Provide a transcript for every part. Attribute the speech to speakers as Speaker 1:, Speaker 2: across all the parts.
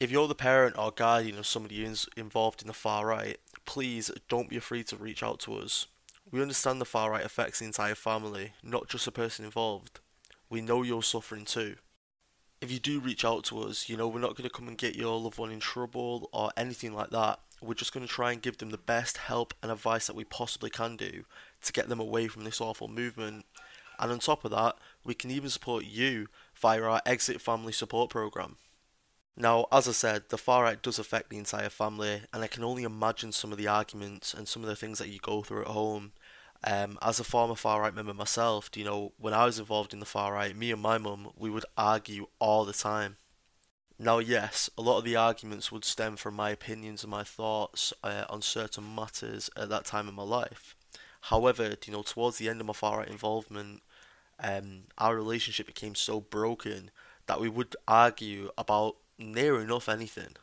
Speaker 1: If you're the parent or guardian of somebody involved in the far right, please don't be afraid to reach out to us. We understand the far right affects the entire family, not just the person involved. We know you're suffering too. If you do reach out to us, you know, we're not going to come and get your loved one in trouble or anything like that. We're just going to try and give them the best help and advice that we possibly can do to get them away from this awful movement. And on top of that, we can even support you via our Exit Family Support Programme. Now, as I said, the far right does affect the entire family, and I can only imagine some of the arguments and some of the things that you go through at home. Um, as a former far right member myself, you know, when I was involved in the far right, me and my mum, we would argue all the time. Now, yes, a lot of the arguments would stem from my opinions and my thoughts uh, on certain matters at that time in my life. However, you know, towards the end of my far right involvement, um, our relationship became so broken that we would argue about near enough anything.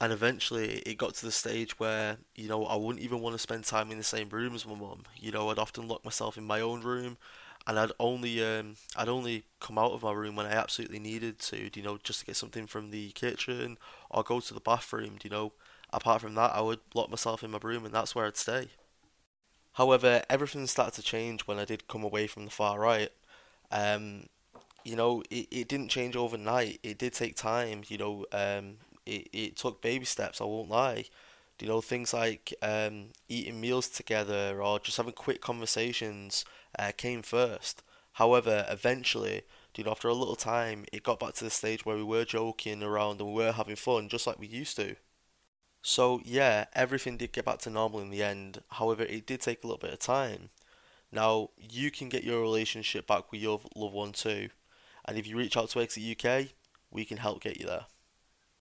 Speaker 1: And eventually it got to the stage where, you know, I wouldn't even want to spend time in the same room as my mum. You know, I'd often lock myself in my own room and I'd only um, I'd only come out of my room when I absolutely needed to, you know, just to get something from the kitchen or go to the bathroom, you know. Apart from that, I would lock myself in my room and that's where I'd stay. However, everything started to change when I did come away from the far right. Um, you know, it, it didn't change overnight. It did take time. You know, um, it, it took baby steps. I won't lie. You know, things like um, eating meals together or just having quick conversations uh, came first. However, eventually, you know, after a little time, it got back to the stage where we were joking around and we were having fun, just like we used to. So yeah, everything did get back to normal in the end. However, it did take a little bit of time. Now you can get your relationship back with your loved one too, and if you reach out to Exit UK, we can help get you there.